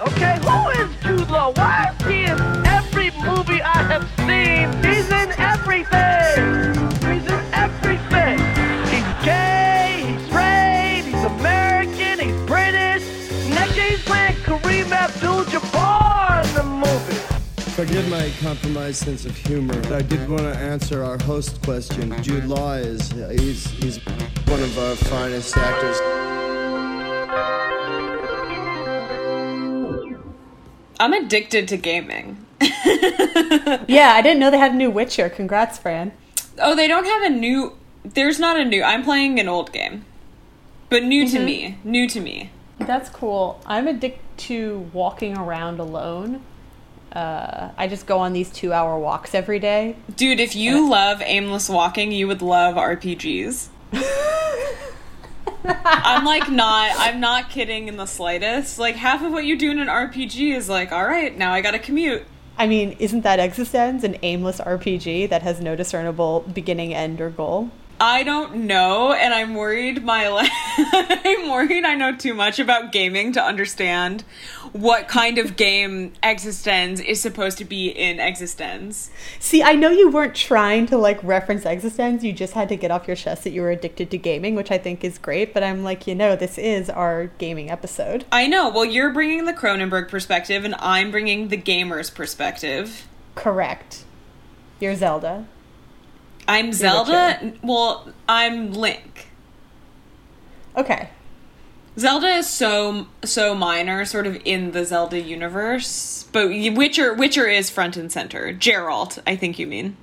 okay? Who is Jude Law? Why is he in every movie I have seen? He's in everything. He's in everything. He's gay, he's straight, he's American, he's British. Next year he's playing Kareem Abdul-Jabbar in the movie. Forgive my compromised sense of humor. I did want to answer our host question. Jude Law is he's he's one of our finest actors. I'm addicted to gaming. Yeah, I didn't know they had a new Witcher. Congrats, Fran. Oh, they don't have a new. There's not a new. I'm playing an old game, but new to me. New to me. That's cool. I'm addicted to walking around alone. Uh, I just go on these two hour walks every day. Dude, if you love aimless walking, you would love RPGs. I'm like not I'm not kidding in the slightest. Like half of what you do in an RPG is like, all right, now I got to commute. I mean, isn't that eXistenZ an aimless RPG that has no discernible beginning, end, or goal? I don't know, and I'm worried my life. I'm worried I know too much about gaming to understand what kind of game eXistenZ is supposed to be in eXistenZ. See, I know you weren't trying to like reference eXistenZ. You just had to get off your chest that you were addicted to gaming, which I think is great. But I'm like, you know, this is our gaming episode. I know. Well, you're bringing the Cronenberg perspective, and I'm bringing the gamer's perspective. Correct. You're Zelda. I'm Zelda. Well, I'm Link. Okay. Zelda is so so minor, sort of in the Zelda universe, but Witcher Witcher is front and center. Geralt, I think you mean.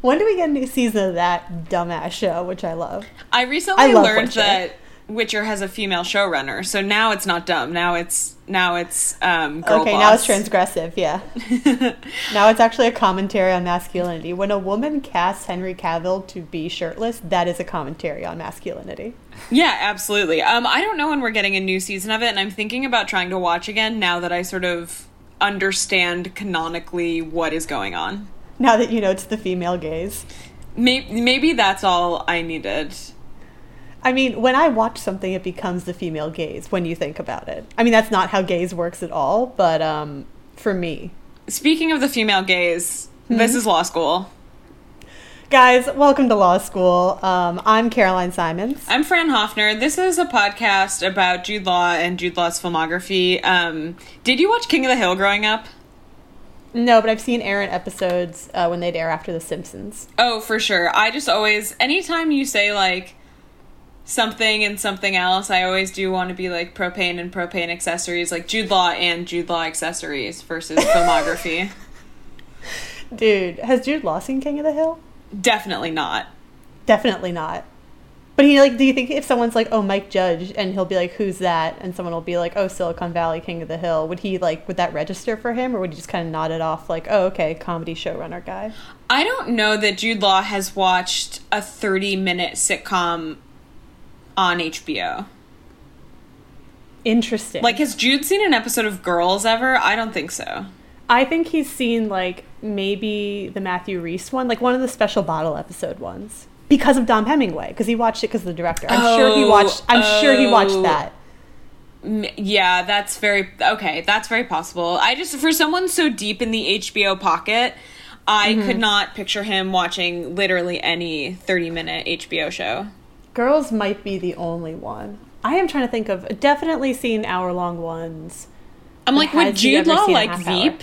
When do we get a new season of that dumbass show, which I love? I recently I love learned Witcher. that Witcher has a female showrunner, so now it's not dumb. Now it's now it's um, girl okay, boss. now it's transgressive, yeah. now it's actually a commentary on masculinity. When a woman casts Henry Cavill to be shirtless, that is a commentary on masculinity. Yeah, absolutely. Um, I don't know when we're getting a new season of it, and I'm thinking about trying to watch again now that I sort of understand canonically what is going on. Now that you know it's the female gaze. Maybe, maybe that's all I needed. I mean, when I watch something, it becomes the female gaze when you think about it. I mean, that's not how gaze works at all, but um, for me. Speaking of the female gaze, Hmm? this is law school. Guys, welcome to law school. Um, I'm Caroline Simons. I'm Fran Hoffner. This is a podcast about Jude Law and Jude Law's filmography. Um, did you watch King of the Hill growing up? No, but I've seen errant episodes uh, when they'd air after The Simpsons. Oh, for sure. I just always, anytime you say like something and something else, I always do want to be like propane and propane accessories, like Jude Law and Jude Law accessories versus filmography. Dude, has Jude Law seen King of the Hill? Definitely not. Definitely not. But he like, do you think if someone's like, "Oh, Mike Judge," and he'll be like, "Who's that?" and someone will be like, "Oh, Silicon Valley King of the Hill," would he like, would that register for him, or would he just kind of nod it off like, "Oh, okay, comedy showrunner guy"? I don't know that Jude Law has watched a 30 minute sitcom on HBO. Interesting. Like, has Jude seen an episode of Girls ever? I don't think so. I think he's seen like maybe the Matthew Rhys one, like one of the special bottle episode ones, because of Dom Hemingway, because he watched it because of the director. I'm sure he Oh, watched. I'm sure he watched oh. that. Yeah, that's very okay. That's very possible. I just for someone so deep in the HBO pocket, I Mm-hmm. could not picture him watching literally any 30 minute HBO show. Girls might be the only one. I am trying to think of definitely seen hour long ones. I'm like, would Jude Law like? Veep?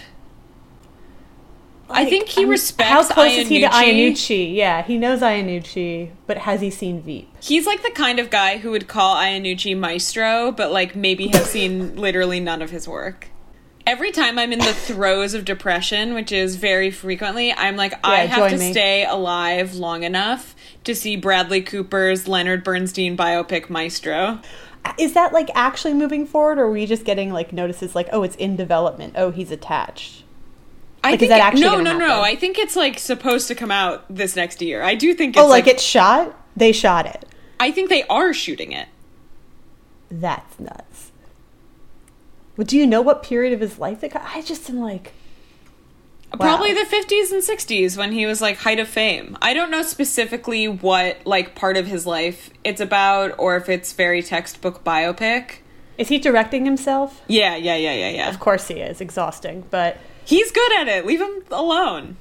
I think he I'm- um, respects How close is he to Iannucci. Iannucci? Yeah, he knows Iannucci, but has he seen Veep? He's like the kind of guy who would call Iannucci maestro, but like maybe have seen literally none of his work. Every time I'm in the throes of depression, which is very frequently, I'm like, I have to me. stay alive long enough to see Bradley Cooper's Leonard Bernstein biopic Maestro. Is that like actually moving forward, or are we just getting like notices like, oh, it's in development? Oh, he's attached. I Like, is think that actually no, no, no. happen? I think it's like supposed to come out this next year. I do think oh, it's oh, like, it's shot? They shot it. I think they are shooting it. That's nuts. Well, do you know what period of his life that got? I just am like, Probably the 50s and 60s when he was like height of fame. I don't know specifically what like part of his life it's about or if it's very textbook biopic. Is he directing himself? Yeah, yeah, yeah, yeah, yeah. Of course he is. Exhausting, but He's good at it. Leave him alone.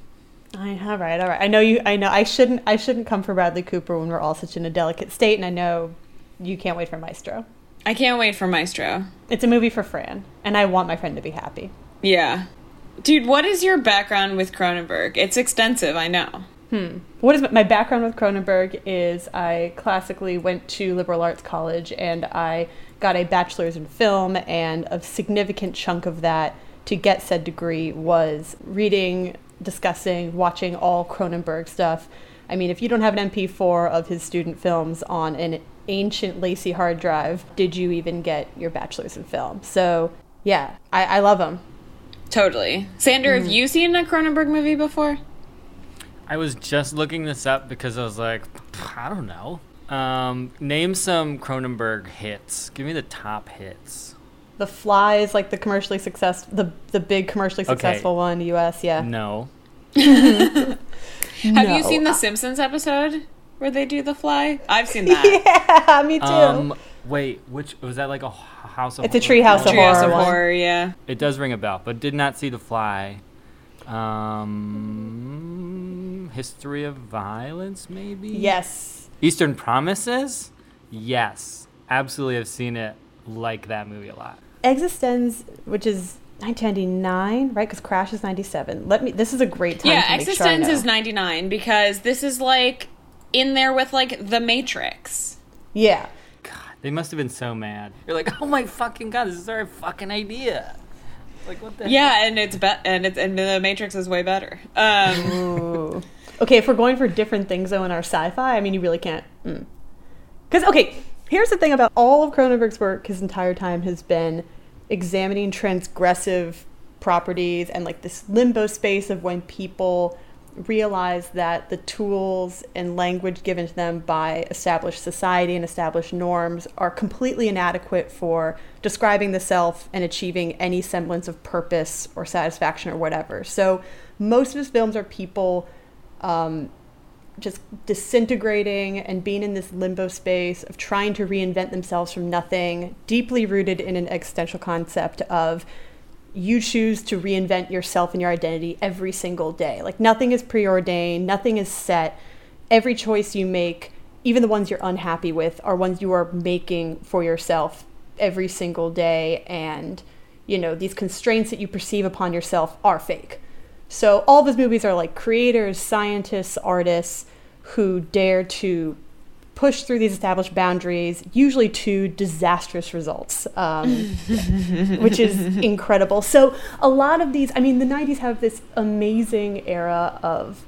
I, all right, all right. I know you. I know I shouldn't. I shouldn't come for Bradley Cooper when we're all such in a delicate state, and I know you can't wait for Maestro. I can't wait for Maestro. It's a movie for Fran, and I want my friend to be happy. Yeah. Dude, what is your background with Cronenberg? It's extensive, I know. Hmm. What is my background with Cronenberg? Is I classically went to liberal arts college, and I got a bachelor's in film, and a significant chunk of that to get said degree was reading, discussing, watching all Cronenberg stuff. I mean, if you don't have an MP4 of his student films on an ancient LaCie hard drive, did you even get your bachelor's in film? So, yeah, I, I love him. Totally. Sander, Mm. have you seen a Cronenberg movie before? I was just looking this up because I was like, I don't know. Um, name some Cronenberg hits. Give me the top hits. The Fly is like the commercially success, the the big commercially Okay. successful one in the U.S. Yeah. No. Have you seen the Simpsons episode where they do the fly? I've seen that. yeah, me too. Um, wait, which was that like a house of It's a Treehouse of Treehouse Horror of one. Horror, yeah. It does ring a bell, but did not see the fly. Um, history of violence, maybe. yes. Eastern Promises. Yes, absolutely. I've seen it. Like that movie a lot. Existenz, which is 1999, right? Because Crash is 97. Let me. This is a great time. Yeah, to make sure I eXistenZ know. is 99 because this is like in there with like The Matrix. Yeah. God, they must have been so mad. You're like, oh my fucking god, this is our fucking idea. Like what the? Yeah, and it's be- and it's and The Matrix is way better. Um, Okay, if we're going for different things though in our sci-fi, I mean, you really can't. Because okay, here's the thing about all of Cronenberg's work. His entire time has been examining transgressive properties and like this limbo space of when people realize that the tools and language given to them by established society and established norms are completely inadequate for describing the self and achieving any semblance of purpose or satisfaction or whatever. So most of his films are people um, just disintegrating and being in this limbo space of trying to reinvent themselves from nothing, deeply rooted in an existential concept of you choose to reinvent yourself and your identity every single day. Like nothing is preordained, nothing is set. Every choice you make, even the ones you're unhappy with, are ones you are making for yourself every single day. And, you know, these constraints that you perceive upon yourself are fake. So all of movies are like creators, scientists, artists who dare to push through these established boundaries, usually to disastrous results, um, which is incredible. So a lot of these, I mean, the '90s have this amazing era of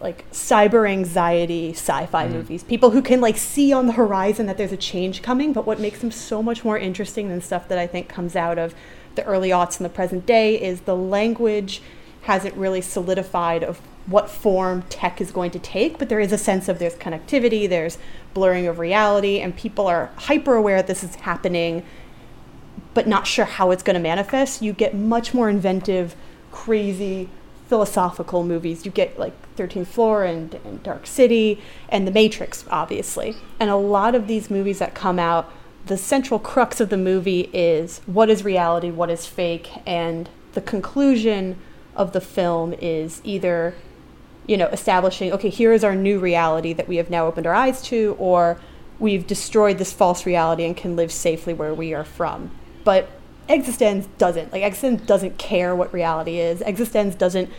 like cyber anxiety sci-fi movies people who can like see on the horizon that there's a change coming but what makes them so much more interesting than stuff that i think comes out of the early aughts and the present day is the language hasn't really solidified of what form tech is going to take but there is a sense of there's connectivity there's blurring of reality and people are hyper aware this is happening but not sure how it's going to manifest, you get much more inventive, crazy, philosophical movies. You get like 13th Floor and, and Dark City and The Matrix, obviously. And a lot of these movies that come out, the central crux of the movie is what is reality, what is fake, and the conclusion of the film is either you know, establishing, okay, here is our new reality that we have now opened our eyes to, or we've destroyed this false reality and can live safely where we are from. But Existenz doesn't. Like, Existenz doesn't care what reality is. Existenz doesn't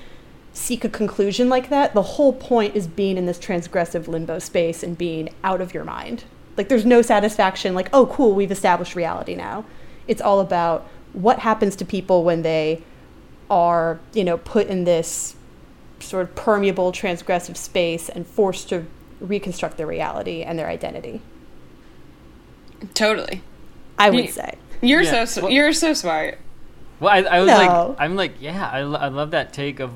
seek a conclusion like that. The whole point is being in this transgressive limbo space and being out of your mind. Like, there's no satisfaction, like, oh, cool, we've established reality now. It's all about what happens to people when they are, you know, put in this sort of permeable, transgressive space and forced to reconstruct their reality and their identity. totally. I would You- say. You're Yeah. so Well- you're so smart. Well, I, I was No. like, I'm like, yeah, I, I love that take of,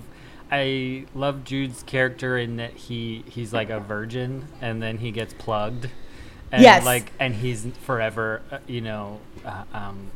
I love Jude's character in that he he's like a virgin and then he gets plugged, and Yes. like, and he's forever, uh, you know, uh, um,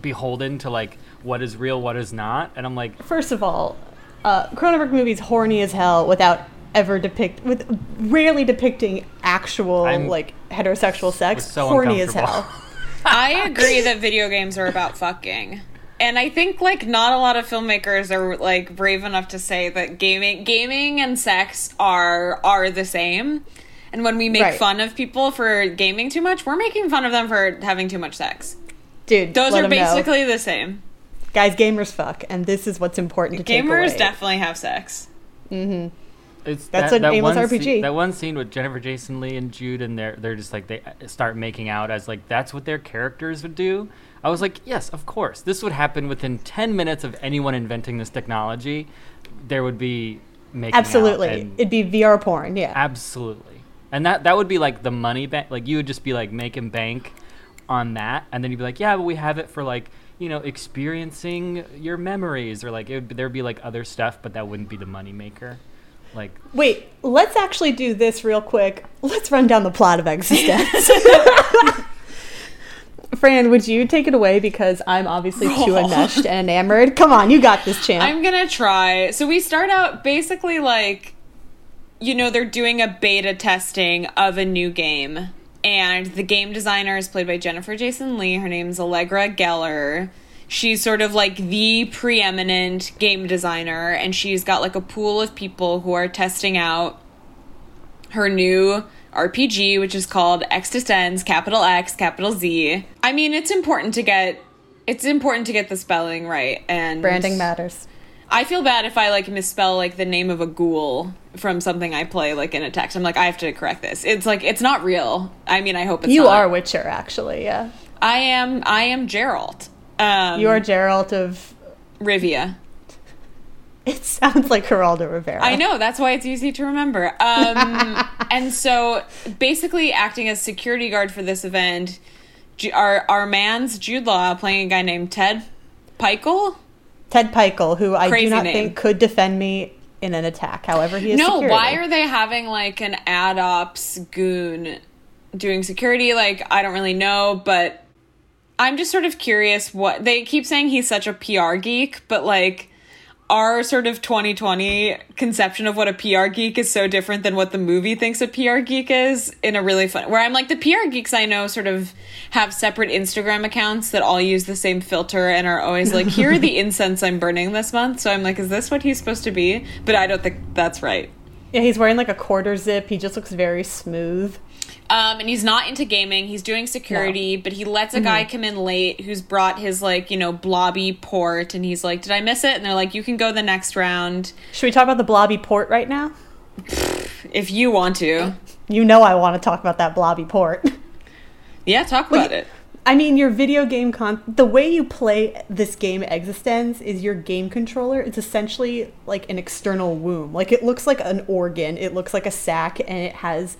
beholden to like what is real, what is not, and I'm like, First of all, uh, Cronenberg movies horny as hell without ever depict with rarely depicting actual I'm- like heterosexual sex. so horny as hell. I agree that video games are about fucking. And I think like not a lot of filmmakers are like brave enough to say that gaming gaming and sex are are the same. And when we make Right. fun of people for gaming too much, we're making fun of them for having too much sex. Dude, Those let are 'em know. basically the same. Guys. Gamers fuck, and this is what's important to take Gamers away. definitely have sex. Mm-hmm. It's That's that, an that aimless one RPG. Scene, that one scene with Jennifer Jason Lee and Jude, and they're they're just like they start making out as like that's what their characters would do. I was like, yes, of course, this would happen within ten minutes of anyone inventing this technology. There would be making Absolutely, and- it'd be VR porn. Yeah, absolutely, and that that would be like the money bank. Like you would just be like making bank on that, and then you'd be like, yeah, but we have it for like you know experiencing your memories, or like it would, there'd be like other stuff, but that wouldn't be the moneymaker. Like Wait, let's actually do this real quick. Let's run down the plot of eXistenZ. Fran, would you take it away because I'm obviously too enmeshed and enamored? Come on, you got this, champ. I'm gonna try. So we start out basically like, you know, they're doing a beta testing of a new game, and the game designer is played by Jennifer Jason Lee. Her name's Allegra Geller. She's sort of like the preeminent game designer, and she's got like a pool of people who are testing out her new RPG, which is called eXistenZ, capital X, capital Z. I mean, it's important to get it's important to get the spelling right and Branding matters. I feel bad if I like misspell like the name of a ghoul from something I play like in a text. I'm like I have to correct this. It's like it's not real. I mean, I hope it's You not. are Witcher, actually. Yeah, I am I am Geralt. Um you are Geralt of. Rivia. It sounds like Geraldo Rivera. I know, that's why it's easy to remember. Um, and so, basically, acting as security guard for this event, our our man's Jude Law playing a guy named Ted Pikul. Ted Pikul, who I Crazy do not name. think could defend me in an attack. However, he is. No, security. why are they having like an ad ops goon doing security? Like, I don't really know, but I'm just sort of curious what they keep saying he's such a PR geek, but like our sort of 2020 conception of what a PR geek is so different than what the movie thinks a PR geek is in a really fun where I'm like the PR geeks I know sort of have separate Instagram accounts that all use the same filter and are always like here are the incense I'm burning this month so I'm like is this what he's supposed to be but I don't think that's right Yeah, he's wearing like a quarter zip. He just looks very smooth. Um, and he's not into gaming. He's doing security, but he lets a guy come in late who's brought his like you know blobby port, and he's like, "Did I miss it?" And they're like, "You can go the next round Should we talk about the blobby port right now? if you want to." You know I want to talk about that blobby port. Yeah, talk about it. I mean, your video game con the way you play this game Existence is your game controller. It's essentially like an external womb. Like it looks like an organ. It looks like a sac, and it has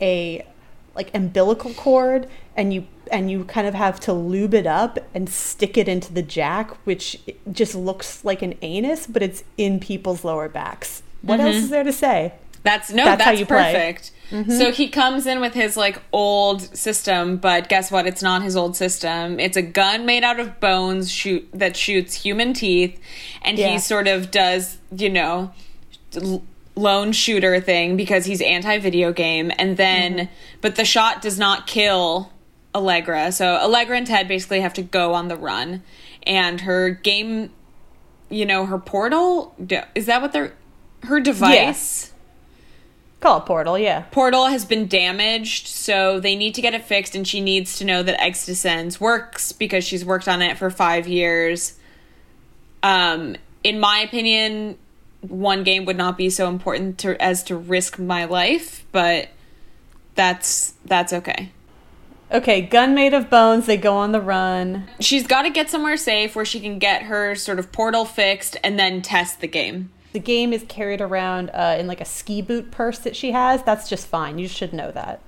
a like umbilical cord, and you and you kind of have to lube it up and stick it into the jack, which just looks like an anus, but it's in people's lower backs. What else mm-hmm. is there to say? That's no, That's that's, how you play. perfect. Mm-hmm. So he comes in with his like old system, but guess what? It's not his old system. It's a gun made out of bones shoot that shoots human teeth, and Yeah. he sort of does you know lone shooter thing because he's anti video game, and then but the shot does not kill Allegra. So Allegra and Ted basically have to go on the run, and her game, you know, her portal is that what they're her device Call it Portal, yeah. portal has been damaged, so they need to get it fixed, and she needs to know that eXistenZ works because she's worked on it for five years. Um, in my opinion, one game would not be so important to, as to risk my life, but that's that's okay. Okay, gun made of bones. They go on the run. She's got to get somewhere safe where she can get her sort of portal fixed and then test the game. The game is carried around uh, in like a ski boot purse that she has. That's just fine. You should know that.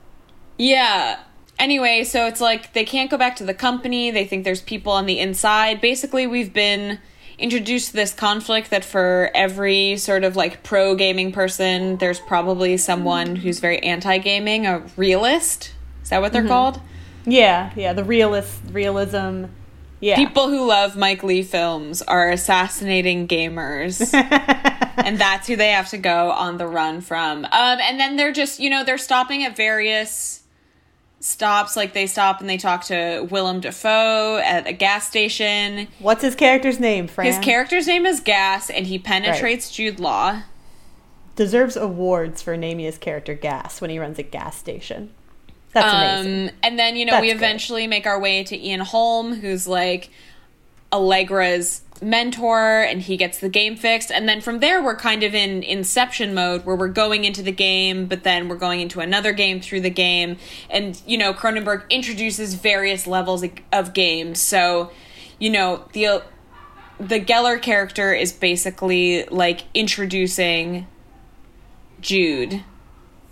Yeah. Anyway, so it's like they can't go back to the company. They think there's people on the inside. Basically, we've been introduced this conflict that for every sort of like pro gaming person, there's probably someone who's very anti gaming, a realist. Is that what they're called? Yeah, yeah. The realist realism. Yeah. People who love Mike Leigh films are assassinating gamers. and that's who they have to go on the run from. Um, and then they're just, you know, they're stopping at various stops, like they stop and they talk to Willem Dafoe at a gas station. What's his character's name, Fran? His character's name is Gas, and he penetrates Jude Law. deserves awards for naming his character Gas when he runs a gas station. That's amazing. Um, and then you know we That's good. eventually make our way to Ian Holm, who's like Allegra's mentor, and he gets the game fixed. And then from there, we're kind of in Inception mode, where we're going into the game, but then we're going into another game through the game. And you know Cronenberg introduces various levels of- games. So you know the the Geller character is basically like introducing Jude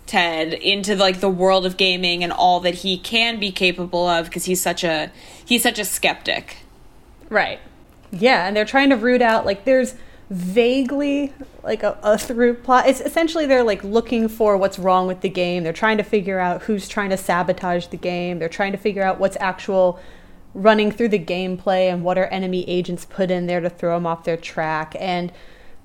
Ted into like the world of gaming and all that he can be capable of because he's such a he's such a skeptic. Right. Yeah, and they're trying to root out like there's vaguely like a, a through plot. It's essentially they're like looking for what's wrong with the game. They're trying to figure out who's trying to sabotage the game. They're trying to figure out what's actual running through the gameplay and what are enemy agents put in there to throw them off their track. And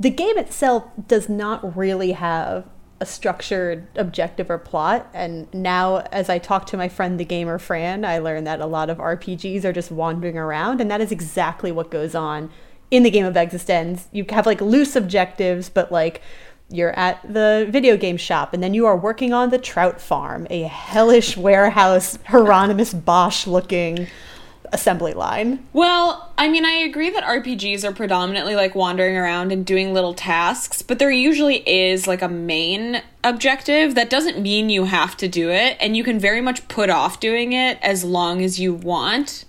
the game itself does not really have a structured objective or plot. And now, as I talk to my friend, the gamer Fran, I learned that a lot of RPGs are just wandering around, and that is exactly what goes on in the game of eXistenZ. You have like loose objectives, but like you're at the video game shop, and then you are working on the trout farm, a hellish warehouse, Hieronymus Bosch looking assembly line. Well, I mean, I agree that RPGs are predominantly like wandering around and doing little tasks, but there usually is like a main objective. That doesn't mean you have to do it, and you can very much put off doing it as long as you want.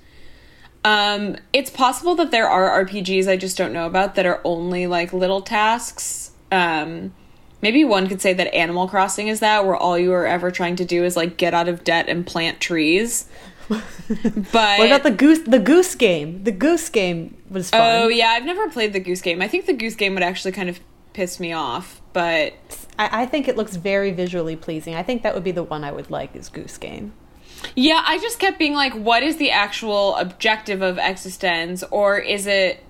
Um, it's possible that there are RPGs I just don't know about that are only like little tasks. Um, maybe one could say that Animal Crossing is that, where all you are ever trying to do is like get out of debt and plant trees. But What about the goose? The goose game. The goose game was fun. Oh yeah, I've never played the Goose Game. I think the Goose Game would actually kind of piss me off, but I, I think it looks very visually pleasing. I think that would be the one I would like is Goose Game. yeah, I just kept being like, what is the actual objective of eXistenZ, or is it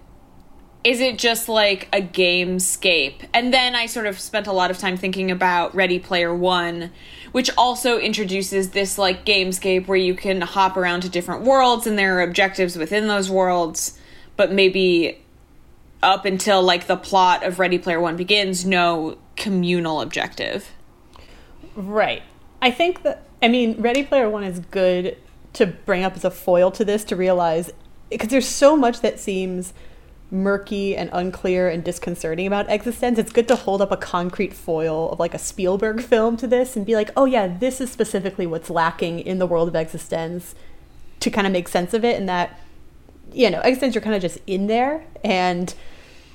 is it just like a gamescape? And then I sort of spent a lot of time thinking about Ready Player One, which also introduces this like gamescape where you can hop around to different worlds and there are objectives within those worlds, but maybe up until like the plot of Ready Player One begins, no communal objective. Right. I think that I mean Ready Player One is good to bring up as a foil to this to realize because there's so much that seems murky and unclear and disconcerting about existence it's good to hold up a concrete foil of like a spielberg film to this and be like oh yeah this is specifically what's lacking in the world of existence to kind of make sense of it and that you know existence you're kind of just in there. And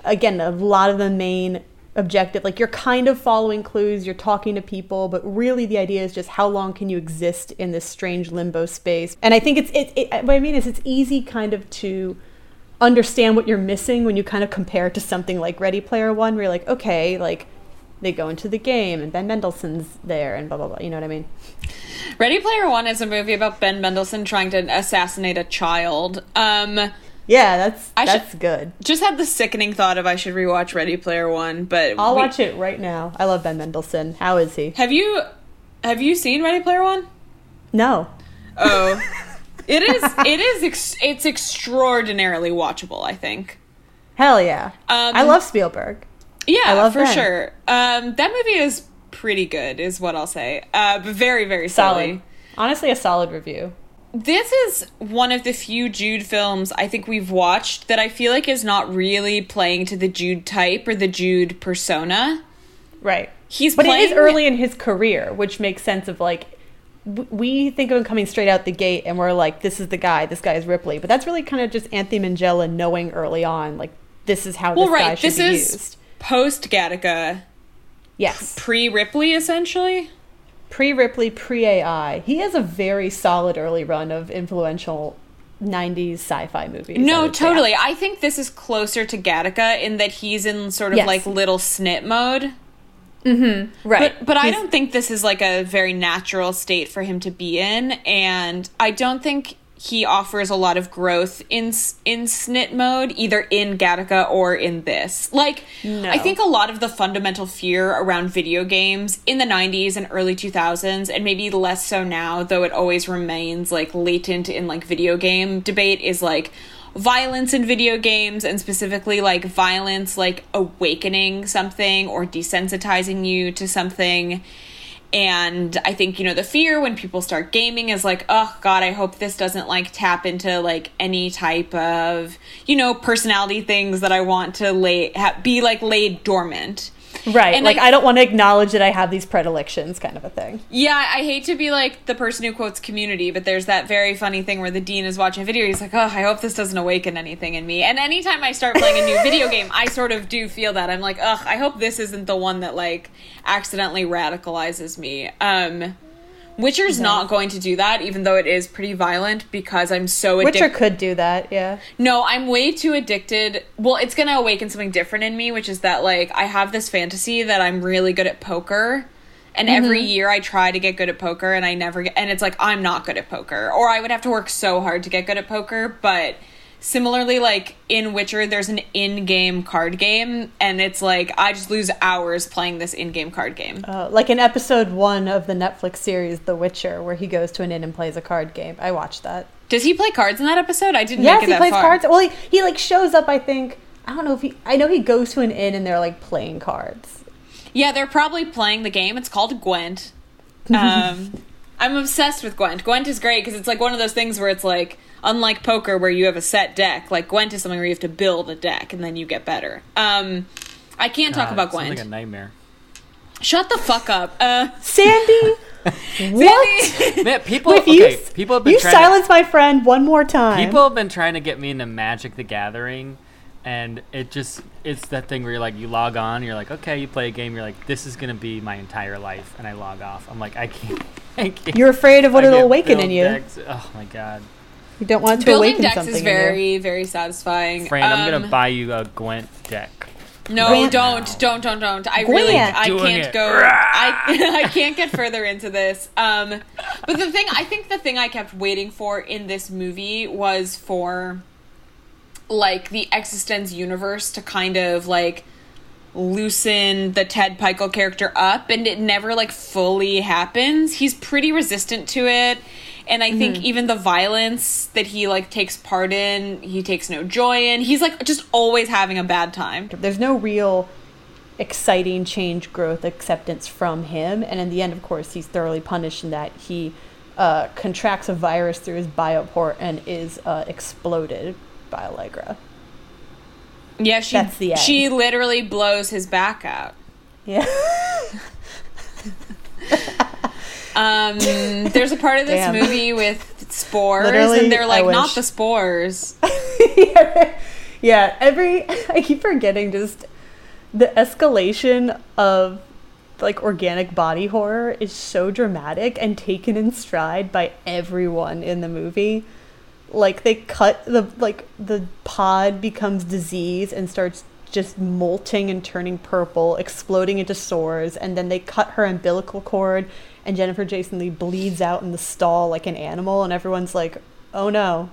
again a lot of the main objective like you're kind of following clues you're talking to people but really the idea is just how long can you exist in this strange limbo space? And i think it's it, it what i mean is it's easy kind of to understand what you're missing when you kind of compare it to something like ready player one where you're like okay like they go into the game and ben mendelsohn's there and blah blah blah. You know what i mean? Ready Player One is a movie about Ben Mendelsohn trying to assassinate a child. Um, yeah that's I should- that's good. just had the sickening thought of I should rewatch Ready Player One, but i'll we- watch it right now. I love ben mendelsohn. How is he? Have you have you seen Ready Player One? no. Oh, it is it is ex- it's extraordinarily watchable. I think. hell yeah Um, i love spielberg Yeah, I love for Ben. sure. Um, that movie is pretty good, is what I'll say. Uh, but very very solid silly. honestly a solid review This is one of the few Jude films I think we've watched that I feel like is not really playing to the Jude type or the Jude persona. Right. He's but it playing is early in his career, which makes sense of like we think of him coming straight out the gate and we're like, this is the guy, this guy is Ripley. But that's really kind of just Anthony Minghella knowing early on, like, this is how Well, this guy right. should This be is used. post Gattaca, Yes. pre Ripley, essentially. Pre Ripley, pre AI. He has a very solid early run of influential 90s sci fi movies. I No, say. totally. I think this is closer to Gattaca in that he's in sort of Yes. like little snit mode. Mm-hmm. Right. But but I don't think this is like a very natural state for him to be in, and I don't think he offers a lot of growth in in snit mode either in Gattaca or in this. Like No. I think a lot of the fundamental fear around video games in the 90s and early 2000s and maybe less so now though it always remains like latent in like video game debate is like violence in video games and specifically like violence like awakening something or desensitizing you to something. And i think you know the fear when people start gaming is like oh god i hope this doesn't like tap into like any type of you know personality things that i want to lay ha- be like laid dormant Right. And like I- I, don't want to acknowledge that I have these predilections, kind of a thing. Yeah, I hate to be like the person who quotes community, but there's that very funny thing where the dean is watching a video. He's like, oh, I hope this doesn't awaken anything in me. And anytime I start playing a new video game, I sort of do feel that. I'm like, ugh, I hope this isn't the one that like accidentally radicalizes me. Um, Witcher's not going to do that, even though it is pretty violent because I'm so addicted. Witcher could do that, yeah. No, I'm way too addicted. Well, it's going to awaken something different in me, which is that like I have this fantasy that I'm really good at poker. And mm-hmm. every year I try to get good at poker and I never get and it's like I'm not good at poker or I would have to work so hard to get good at poker, but similarly like in Witcher there's an in-game card game and it's like I just lose hours playing this in-game card game. Uh, like in episode one of the Netflix series The Witcher, where he goes to an inn and plays a card game. I watched that. Does he play cards in that episode? I didn't Yes, make it he plays far. cards. Well, he, he like shows up. I think I don't know if he. I know he goes to an inn and they're like playing cards. Yeah, they're probably playing the game. It's called Gwent. Um, I'm obsessed with Gwent. Gwent is great because it's like one of those things where it's like, unlike poker where you have a set deck, like Gwent is something where you have to build a deck and then you get better. Um, I can't talk about it sounds Gwent. like a nightmare. Shut the fuck up. Uh, Sandy, what? Man, people. If okay, you people have been you trying. silence my friend one more time. people have been trying to get me into Magic the Gathering, and it just it's that thing where you're like you log on, you're like okay, you play a game, you're like this is gonna be my entire life, and I log off. I'm like I can't. I can't You're afraid of what I it'll awaken in you. decks. Oh my god, You don't want to building awaken decks something is in you. very, very satisfying. Fran, I'm Um, gonna buy you a Gwent deck. No, Gwent don't, now. don't, don't, don't. I really, I Doing can't it. go. I, I can't get further into this. Um, but the thing, I think the thing I kept waiting for in this movie was for, like, the eXistenZ universe to kind of like loosen the Ted Pikul character up, and it never like fully happens. He's pretty resistant to it. And I think even the violence that he like takes part in, he takes no joy in. He's like just always having a bad time. There's no real exciting change, growth, acceptance from him. And in the end, of course, he's thoroughly punished in that he uh, contracts a virus through his bioport and is uh, exploded by Allegra. Yeah, she That's the end. she literally blows his back out. Yeah. Um, there's a part of this movie with spores, Literally, and they're like, not the spores. yeah, every I keep forgetting just the escalation of like organic body horror is so dramatic and taken in stride by everyone in the movie. Like they cut the like the pod becomes disease and starts just molting and turning purple, exploding into sores, and then they cut her umbilical cord and Jennifer Jason Lee bleeds out in the stall like an animal and everyone's like, "Oh no."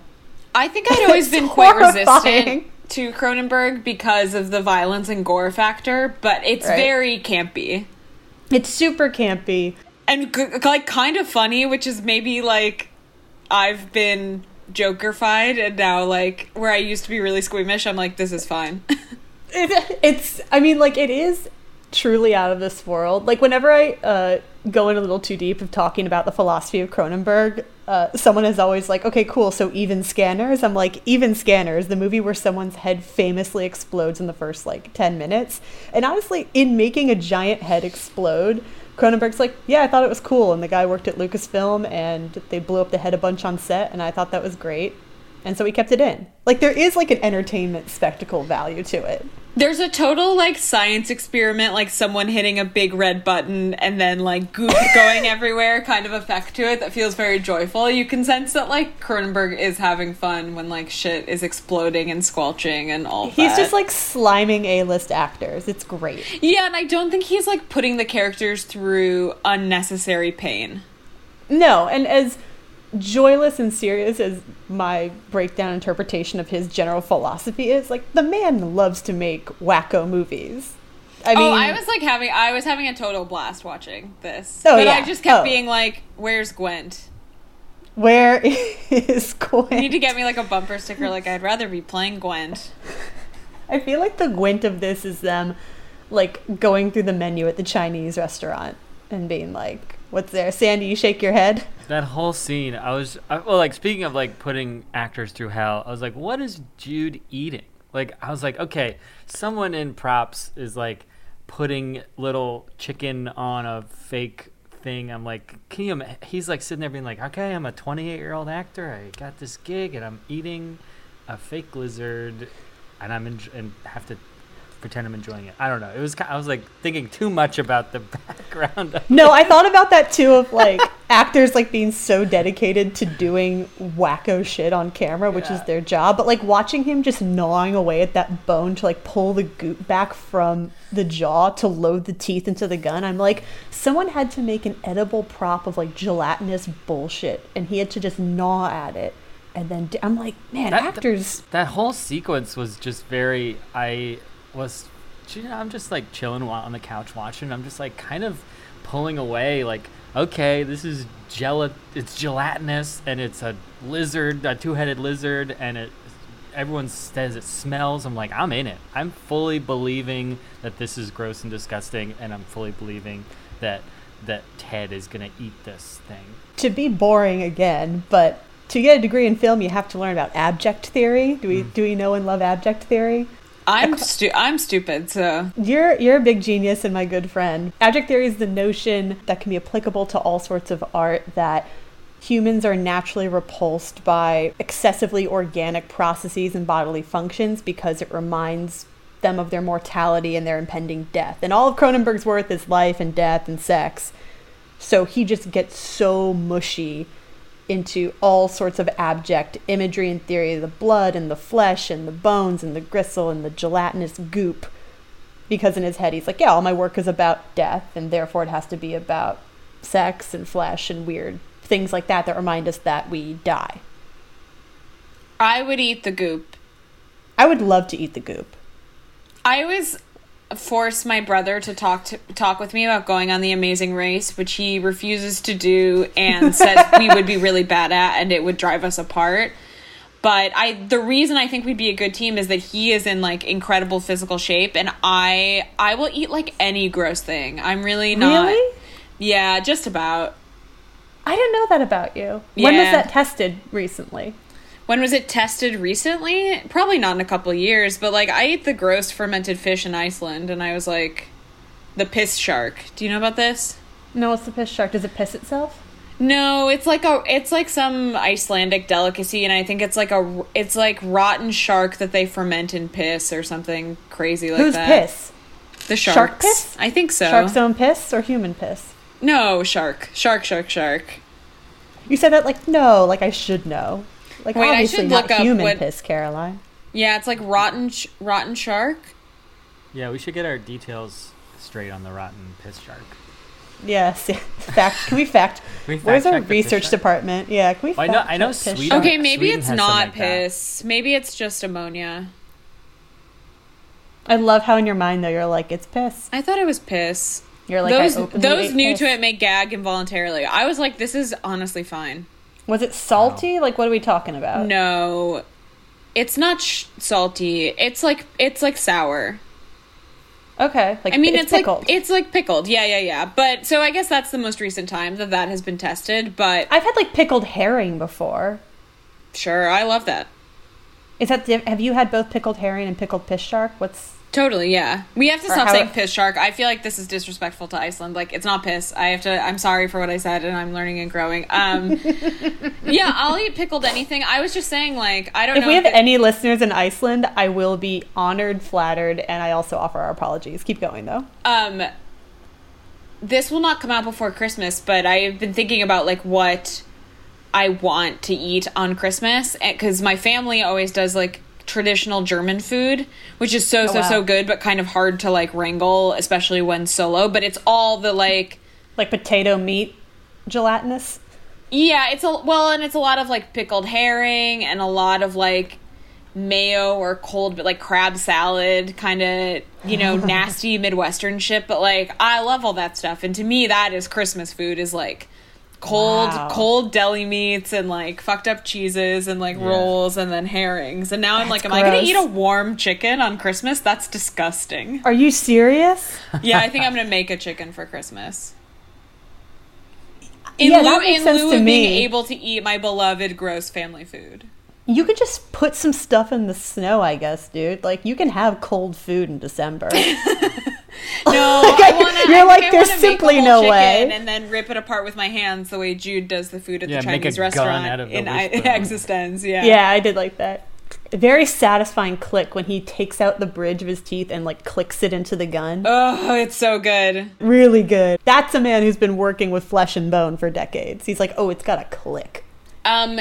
I think I'd always been quite horrifying. resistant to Cronenberg because of the violence and gore factor, but it's Right. very campy It's super campy. and g- like kind of funny, which is maybe like I've been Jokerfied, and now like where I used to be really squeamish, I'm like, this is fine. It, it's i mean like it is truly out of this world like whenever i uh, go in a little too deep of talking about the philosophy of cronenberg uh, someone is always like okay cool so even scanners? I'm like even scanners the movie where someone's head famously explodes in the first like 10 minutes. And honestly in making a giant head explode cronenberg's like yeah i thought it was cool and the guy worked at lucasfilm and they blew up the head a bunch on set and i thought that was great. And so he kept it in. Like there is like an entertainment spectacle value to it There's a total like science experiment, like someone hitting a big red button and then like goop going everywhere kind of effect to it that feels very joyful. You can sense that like Cronenberg is having fun when like shit is exploding and squelching and all He's that. just like sliming A-list actors. It's great. Yeah, and I don't think he's like putting the characters through unnecessary pain. No, and as joyless and serious as my breakdown interpretation of his general philosophy is, like the man loves to make wacko movies. I oh, mean, oh, I was like having I was having a total blast watching this. Oh, but I just kept Oh. being like, "Where's Gwent?" where is Gwent? You need to get me like a bumper sticker. Like I'd rather be playing Gwent. I feel like the Gwent of this is them like going through the menu at the Chinese restaurant and being like, "What's there, Sandy? You shake your head." That whole scene, I was I, well, like speaking of like putting actors through hell, I was like, what is Jude eating? Like, I was like, okay, someone in props is like putting little chicken on a fake thing. I'm like, can you? He's like sitting there being like, okay, I'm a 28 year old actor. I got this gig and I'm eating a fake lizard, and I'm en- and have to pretend I'm enjoying it. I don't know. It was I was like thinking too much about the background. No, I thought about that too of like actors like being so dedicated to doing wacko shit on camera, which is their job, but like watching him just gnawing away at that bone to like pull the goop back from the jaw to load the teeth into the gun. I'm like, someone had to make an edible prop of like gelatinous bullshit and he had to just gnaw at it. And then d- I'm like, man, That- actors that whole sequence was just very i was you know, i'm just like chilling on the couch watching. I'm just like kind of pulling away like okay this is gel it's gelatinous and it's a lizard a two-headed lizard and it everyone says it smells. I'm like i'm in it. I'm fully believing that this is gross and disgusting and i'm fully believing that that ted is gonna eat this thing. To be boring again, but to get a degree in film, you have to learn about abject theory. Do we mm. do we know and love abject theory? I'm stu- I'm stupid, so You're you're a big genius and my good friend. Abject theory is the notion that can be applicable to all sorts of art that humans are naturally repulsed by excessively organic processes and bodily functions because it reminds them of their mortality and their impending death. And all of Cronenberg's work is life and death and sex. So he just gets so mushy into all sorts of abject imagery and theory of the blood and the flesh and the bones and the gristle and the gelatinous goop. Because in his head, he's like, yeah, all my work is about death, and therefore it has to be about sex and flesh and weird things like that that remind us that we die. I would eat the goop. I would love to eat the goop. I always force my brother to talk to talk with me about going on the Amazing Race, which he refuses to do and says we would be really bad at and it would drive us apart. But I the reason I think we'd be a good team is that he is in like incredible physical shape and I I will eat like any gross thing. I'm really not Really? Yeah, just about. I didn't know that about you. When was that tested recently? When was it tested recently? Probably not in a couple years, but like I ate the gross fermented fish in Iceland and I was like the piss shark. Do you know about this? No, it's the piss shark. Does it piss itself? No, it's like a it's like some Icelandic delicacy and I think it's like a it's like rotten shark that they ferment in piss or something crazy like Who's that. piss? The sharks. Shark piss? I think so. Shark's own piss or human piss? No, shark. Shark, shark, shark. You said that like no, like I should know. Like Wait, I should not look up human what- piss, Caroline. Yeah, it's like rotten sh- rotten shark. yeah we should get our details straight on the rotten piss shark Yes. fact. Can we fact? Can we Where's our check the piss research department? Yeah. Can we? Well, I know- I know check piss Sweden- Okay, maybe Sweden it's not some like that. piss. Maybe it's just ammonia. I love how in your mind though you're like it's piss. I thought it was piss. You're like those those new piss. to it may gag involuntarily. I was like, this is honestly fine. Was it salty? Like what are we talking about? No, it's not sh- salty. It's like it's like sour. Okay. Like I mean, it's, it's, pickled. like it's like pickled. Yeah, yeah, yeah. But so I guess that's the most recent time that that has been tested. But I've had like pickled herring before. sure, I love that. Is that have you had both pickled herring and pickled fish shark? What's Totally, yeah. We have to Or stop saying it- piss shark. I feel like this is disrespectful to Iceland. Like it's not piss. I have to. I'm sorry for what I said, and I'm learning and growing. Um, yeah, I'll eat pickled anything. I was just saying, like I don't if know we have it- any listeners in Iceland, I will be honored, flattered, and I also offer our apologies. Keep going though. um this will not come out before christmas but i've been thinking about like what i want to eat on christmas because my family always does like traditional german food which is so oh, so wow. so good but kind of hard to like wrangle especially when solo but it's all the like Like potato meat gelatinous. Yeah, it's a well, and it's a lot of like pickled herring and a lot of like mayo or cold, but like crab salad, kind of you know nasty Midwestern shit. But like, I love all that stuff, and to me, that is Christmas food. Is like cold, Wow. cold deli meats and like fucked up cheeses and like Yeah. rolls and then herrings. And now I'm That's like, am I gonna eat a warm chicken on Christmas? That's disgusting. Are you serious? yeah, I think I'm gonna make a chicken for Christmas. In Yeah, lieu, that makes in sense lieu to of being me. able to eat my beloved gross family food. You could just put some stuff in the snow, I guess, dude. Like you can have cold food in December. No, Like, I wanna, you're I like, there's wanna simply make no way. And then rip it apart with my hands the way Jude does the food at Yeah, the make a Chinese gun restaurant out of the in I- wishbone. eXistenZ. Yeah. yeah, I did like that. A very satisfying click when he takes out the bridge of his teeth and like clicks it into the gun. Oh, it's so good. Really good. That's a man who's been working with flesh and bone for decades. He's like, oh, it's got a click. Um,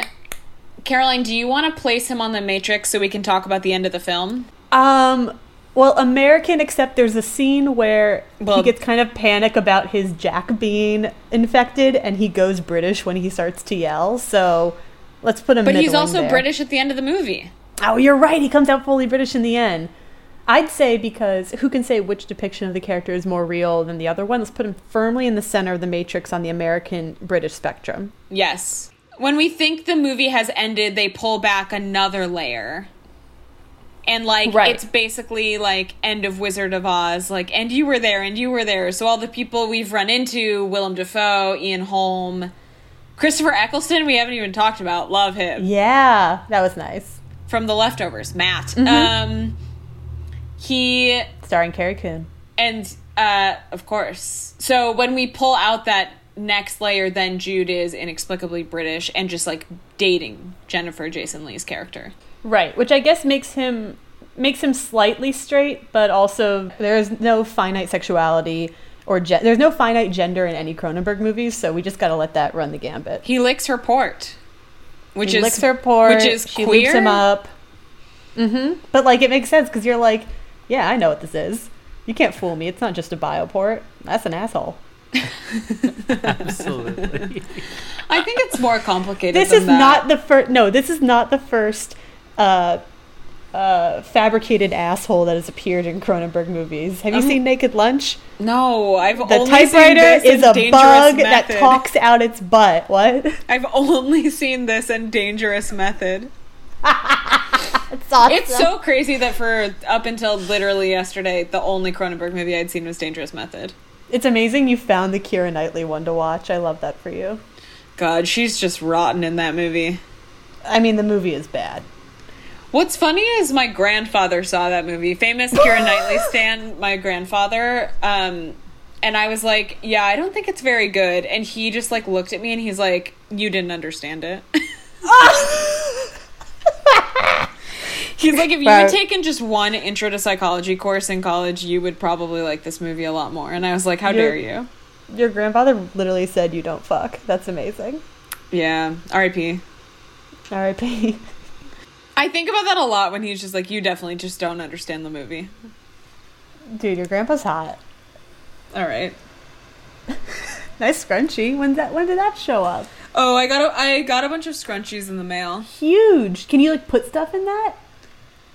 Caroline, do you want to place him on the Matrix so we can talk about the end of the film? Um, well, American, except there's a scene where Well- he gets kind of panic about his Jack being infected, and he goes British when he starts to yell. So let's put him. But he's also there. British at the end of the movie. Oh, you're right. He comes out fully British in the end. I'd say because who can say which depiction of the character is more real than the other one? Let's put him firmly in the center of the Matrix on the American British spectrum. Yes. When we think the movie has ended, they pull back another layer. And like Right. it's basically like end of Wizard of Oz, like and you were there and you were there. So all the people we've run into, Willem Dafoe, Ian Holm, Christopher Eccleston, we haven't even talked about. Love him. Yeah, that was nice. From the leftovers, Matt. Mm-hmm. Um he Starring Carrie Coon. and uh of course. So when we pull out that next layer, then Jude is inexplicably British and just like dating Jennifer Jason Leigh's character. Right, which I guess makes him makes him slightly straight, but also there is no finite sexuality or ge- there's no finite gender in any Cronenberg movies, so we just got to let that run the gambit. He licks her port, which He is licks her port. which is she queer. loops him up. Mm-hmm. But like, it makes sense because you're like, yeah, I know what this is. You can't fool me. It's not just a bioport. That's an asshole. Absolutely. I think it's more complicated. This than is that. not the first. No, this is not the first uh, uh, fabricated asshole that has appeared in Cronenberg movies. Have you Um, seen Naked Lunch? No, I've The only seen it. The typewriter is a bug Method. that talks out its butt. What? I've only seen this in Dangerous Method. It's awesome. It's so crazy that for up until literally yesterday, the only Cronenberg movie I'd seen was Dangerous Method. It's amazing you found the Keira Knightley one to watch. I love that for you. God, she's just rotten in that movie. I mean, the movie is bad. What's funny is my grandfather saw that movie. Famous Keira Knightley stan, my grandfather. Um, and I was like, yeah, I don't think it's very good. And he just like looked at me and he's like, you didn't understand it. he's like, if you had taken just one intro to psychology course in college, you would probably like this movie a lot more. And I was like, how You're- dare you? Your grandfather literally said you don't fuck. That's amazing. Yeah, R.I.P. R.I.P. I think about that a lot when he's just like, you definitely just don't understand the movie. Dude, your grandpa's hot. All right. Nice scrunchie. When that? When did that show up? Oh, I got a, I got a bunch of scrunchies in the mail. Huge. Can you like put stuff in that?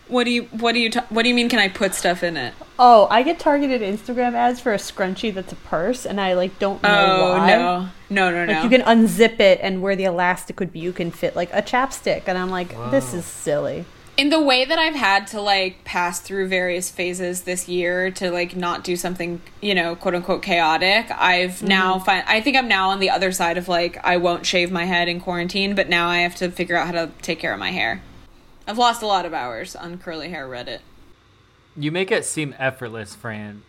What do you what do you ta- what do you mean? Can I put stuff in it? Oh, I get targeted Instagram ads for a scrunchie that's a purse, and I like don't know Oh why. no, no, no, no. You can unzip it, and where the elastic would be, you can fit like a chapstick, and I'm like, this is silly. in the way that I've had to like pass through various phases this year to like not do something you know quote unquote chaotic. I've mm-hmm. now find I think I'm now on the other side of like I won't shave my head in quarantine, but now I have to figure out how to take care of my hair. I've lost a lot of hours on curly hair Reddit. You make it seem effortless, Fran.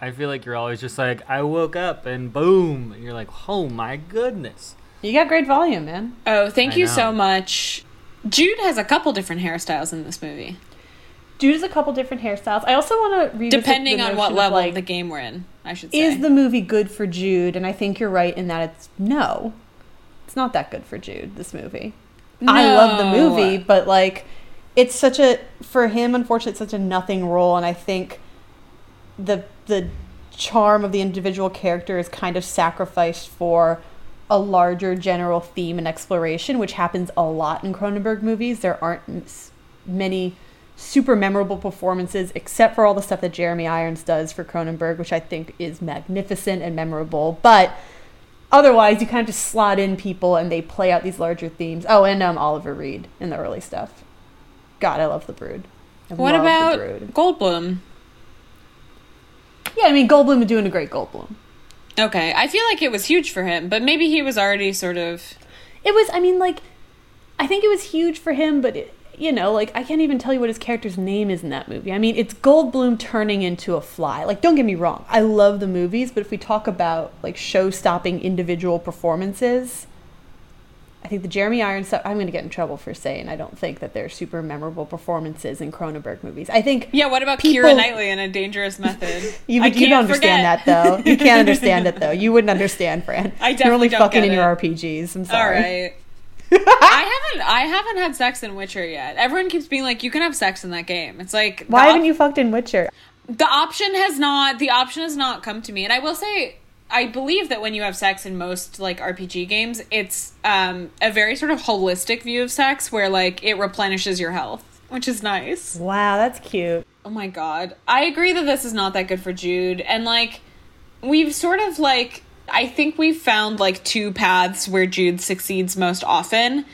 I feel like you're always just like, I woke up and boom. And you're like, oh my goodness. You got great volume, man. Oh, thank I you know. so much. Jude has a couple different hairstyles in this movie, Jude has a couple different hairstyles. I also want to revisit depending the on what notion of, level like, the game we're in. I should say. is the movie good for Jude? And I think you're right in that it's no, it's not that good for Jude. This movie. I love the movie, but like, it's such a for him. Unfortunately, such a nothing role, and I think the the charm of the individual character is kind of sacrificed for a larger general theme and exploration, which happens a lot in Cronenberg movies. There aren't many super memorable performances, except for all the stuff that Jeremy Irons does for Cronenberg, which I think is magnificent and memorable. But otherwise, you kind of just slot in people and they play out these larger themes. Oh, and um, Oliver Reed in the early stuff. God, I love The Brood. I What about Brood. Goldblum? Yeah, I mean, Goldblum is doing a great Goldblum. Okay, I feel like it was huge for him, but maybe he was already sort of. It was, I mean, like, I think it was huge for him, but, it, you know, like, I can't even tell you what his character's name is in that movie. I mean, it's Goldblum turning into a fly. Like, don't get me wrong, I love the movies, but if we talk about, like, show stopping individual performances, I think the Jeremy Irons stuff, I'm going to get in trouble for saying I don't think that they're super memorable performances in Cronenberg movies. I think. Yeah, what about People- Keira Knightley in A Dangerous Method? You, you don't understand forget. that though. You can't understand it though. You wouldn't understand, Fran. I definitely You're only don't fucking in your. RPGs. I'm sorry. right. I haven't I haven't had sex in Witcher yet. Everyone keeps being like, you can have sex in that game. It's like Why the haven't you fucked in Witcher? the option has not the option has not come to me. And I will say I believe that when you have sex in most like RPG games, it's um a very sort of holistic view of sex where like it replenishes your health, which is nice. Wow, that's cute. Oh my god. I agree that this is not that good for Jude. And like we've sort of like I think we've found like two paths where Jude succeeds most often.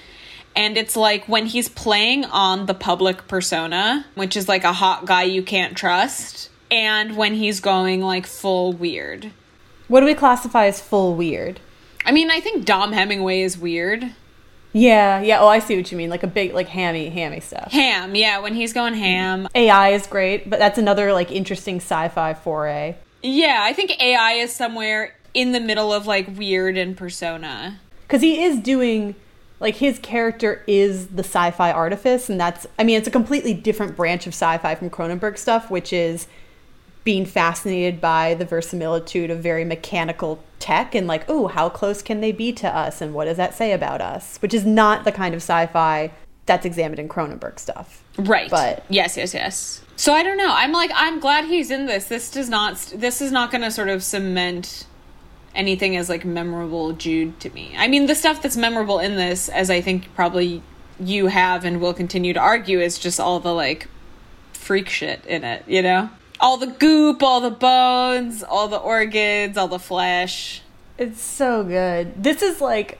And it's like when he's playing on the public persona, which is like a hot guy you can't trust, and when he's going like full weird. What do we classify as full weird? I mean, I think Dom Hemingway is weird. Yeah, yeah. Oh, I see what you mean. Like a big, like hammy, hammy stuff. Ham, yeah, when he's going ham. AI is great, but that's another like interesting sci-fi foray. Yeah, I think AI is somewhere in the middle of like weird and persona. Because he is doing, like, his character is the sci-fi artifice, and that's, I mean, it's a completely different branch of sci-fi from Cronenberg stuff, which is being fascinated by the verisimilitude of very mechanical tech and like, oh, how close can they be to us, and what does that say about us? Which is not the kind of sci-fi that's examined in Cronenberg stuff. Right. But- yes, yes, yes. So I don't know. I'm like I'm glad he's in this. This does not this is not going to sort of cement anything as like memorable Jude to me. I mean, the stuff that's memorable in this as I think probably you have and will continue to argue is just all the like freak shit in it, you know? All the goop, all the bones, all the organs, all the flesh. It's so good. This is like,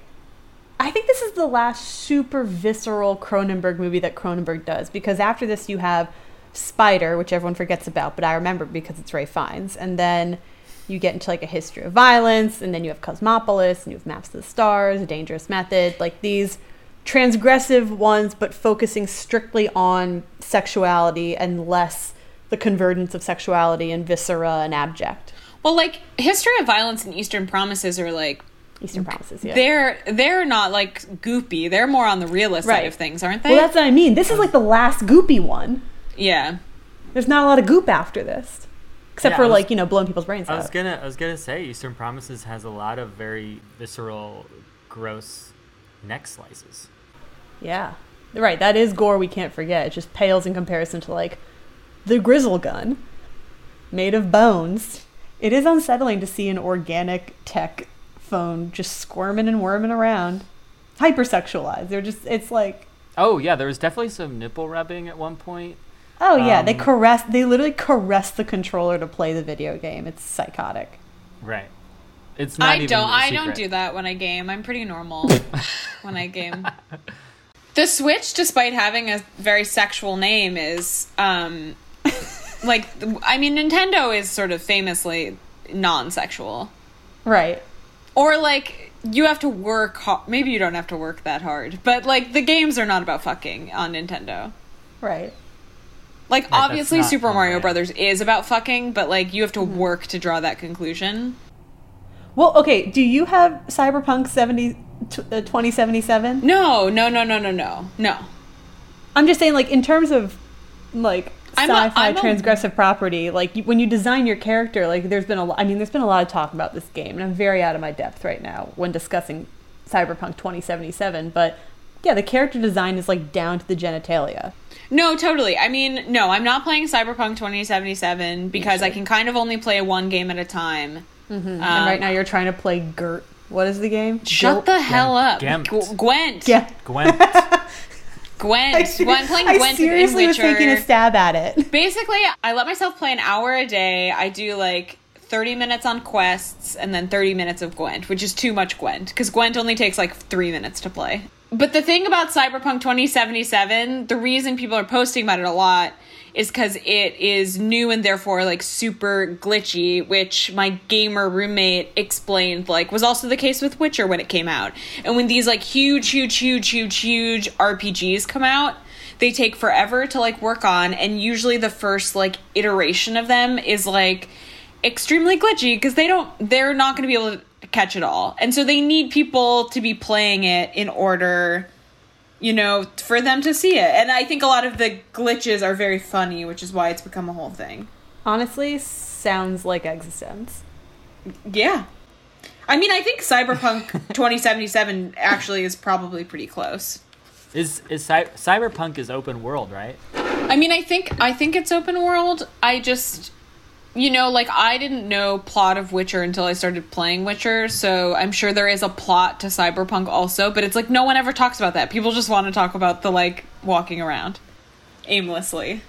I think this is the last super visceral Cronenberg movie that Cronenberg does because after this you have Spider, which everyone forgets about, but I remember because it's Ralph Fiennes, and then you get into like a history of violence, and then you have Cosmopolis, and you have Maps to the Stars, A Dangerous Method, like these transgressive ones, but focusing strictly on sexuality and less the convergence of sexuality and viscera and abject. Well, like History of Violence and Eastern Promises are like Eastern Promises, yeah. they're they're not like goopy. They're more on the realist side of things, aren't they? Well, that's what I mean. This is like the last goopy one. yeah. There's not a lot of goop after this, except Yeah, for was- like you know blowing people's brains I was out. gonna I was gonna say Eastern Promises has a lot of very visceral, gross neck slices. Yeah, right. That is gore we can't forget. It just pales in comparison to like the gristle gun, made of bones. It is unsettling to see an organic tech phone just squirming and worming around, hypersexualized. They're just it's like Oh yeah, there was definitely some nipple rubbing at one point. oh yeah, they Um, caress. They literally caress the controller to play the video game. It's psychotic. Right. It's not I even don't a I don't do that when I game. I'm pretty normal when I game. The Switch, despite having a very sexual name, is um like I mean Nintendo is sort of famously non-sexual. Right. Or like you have to work ho- maybe you don't have to work that hard, but like the games are not about fucking on Nintendo. Right. Like that's obviously Super Mario brand. Brothers is about fucking, but like you have to work to draw that conclusion. Well, okay. Do you have Cyberpunk 70, t- uh, 2077? No, no, no, no, no, no. No. I'm just saying, like, in terms of, like, I'm sci-fi I'm a- transgressive property, like, when you design your character, like, there's been a lot, I mean, there's been a lot of talk about this game, and I'm very out of my depth right now when discussing Cyberpunk 2077, but, yeah, the character design is, like, down to the genitalia. No, totally. I mean, no, I'm not playing Cyberpunk 2077 because I can kind of only play one game at a time. Mm-hmm. and um, right now you're trying to play Gert. What is the game? Shut the hell up. Gempt. G- Gwent. Yeah. Gwent. Gwent. Well, I'm playing I Gwent seriously in was taking a stab at it. Basically, I let myself play an hour a day. I do like 30 minutes on quests and then 30 minutes of Gwent, which is too much Gwent because Gwent only takes like three minutes to play. But the thing about Cyberpunk 2077, the reason people are posting about it a lot is because it is new and therefore like super glitchy, which my gamer roommate explained like was also the case with Witcher when it came out. And when these like huge, huge, huge, huge, huge RPGs come out, they take forever to like work on and usually the first like iteration of them is like extremely glitchy because they don't they're not going to be able to catch it all and so they need people to be playing it in order you know for them to see it and i think a lot of the glitches are very funny which is why it's become a whole thing Honestly, sounds like eXistenZ. yeah i mean i think cyberpunk 2077 actually is probably pretty close is is cy- cyberpunk is open world, right? I mean, I think I think it's open world. I just you know, like I didn't know plot of Witcher until I started playing Witcher, so I'm sure there is a plot to Cyberpunk also, but it's like no one ever talks about that. People just want to talk about the like walking around aimlessly.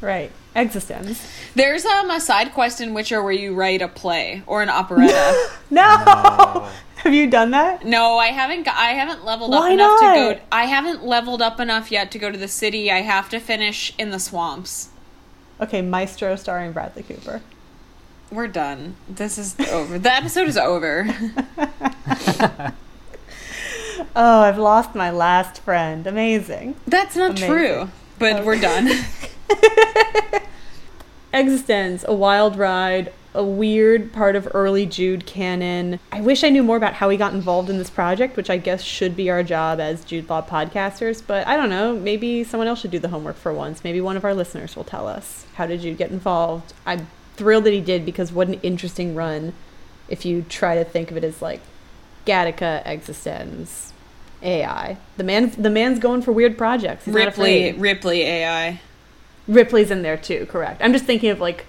Right. eXistenZ. There's um a side quest in Witcher where you write a play or an operetta. No. Have you done that? no, I haven't I haven't leveled Why up enough not? to go I haven't leveled up enough yet to go to the city. I have to finish in the swamps. Okay, Maestro starring Bradley Cooper. We're done. This is over. The episode is over. Oh, I've lost my last friend. Amazing. That's not Amazing. true. But we're oh. done. eXistenZ, a wild ride, a weird part of early Jude canon. I wish I knew more about how he got involved in this project, which I guess should be our job as Jude Law podcasters, but I don't know. Maybe someone else should do the homework for once. Maybe one of our listeners will tell us. How did Jude get involved? I'm thrilled that he did because what an interesting run if you try to think of it as like Gattaca, eXistenZ, AI. The man's the man's going for weird projects. He's Ripley. Ripley AI. Ripley's in there too, correct. I'm just thinking of like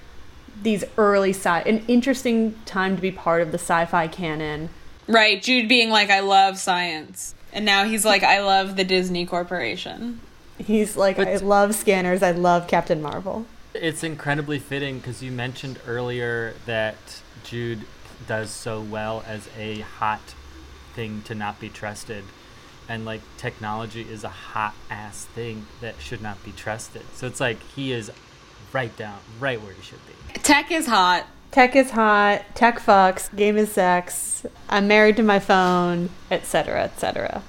these early sci an interesting time to be part of the sci-fi canon. Right, Jude being like, I love science. And now he's like, I love the Disney Corporation. He's like, But- I love scanners, I love Captain Marvel. It's incredibly fitting because you mentioned earlier that Jude does so well as a hot thing to not be trusted. And like technology is a hot ass thing that should not be trusted. So it's like he is right down, right where you should be. Tech is hot. Tech is hot, tech fucks, game is sex, I'm married to my phone, etc., etc.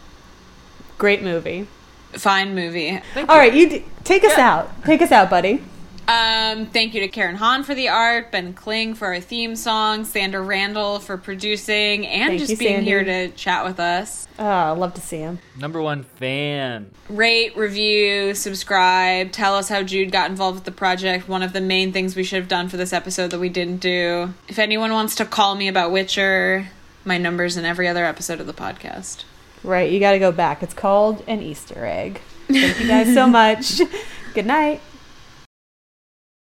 Great movie. Fine movie. All right, you d- take us out. Take us out, buddy. Um, thank you to Karen Hahn for the art, Ben Kling for our theme song, Sander Randall for producing, and Thank just you, being Sandy. here to chat with us. Oh, I love to see him. Number one fan. Rate, review, subscribe, tell us how Jude got involved with the project. One of the main things we should have done for this episode that we didn't do. If anyone wants to call me about Witcher, my number's in every other episode of the podcast. Right, you got to go back. It's called an Easter egg. Thank you guys so much. Good night.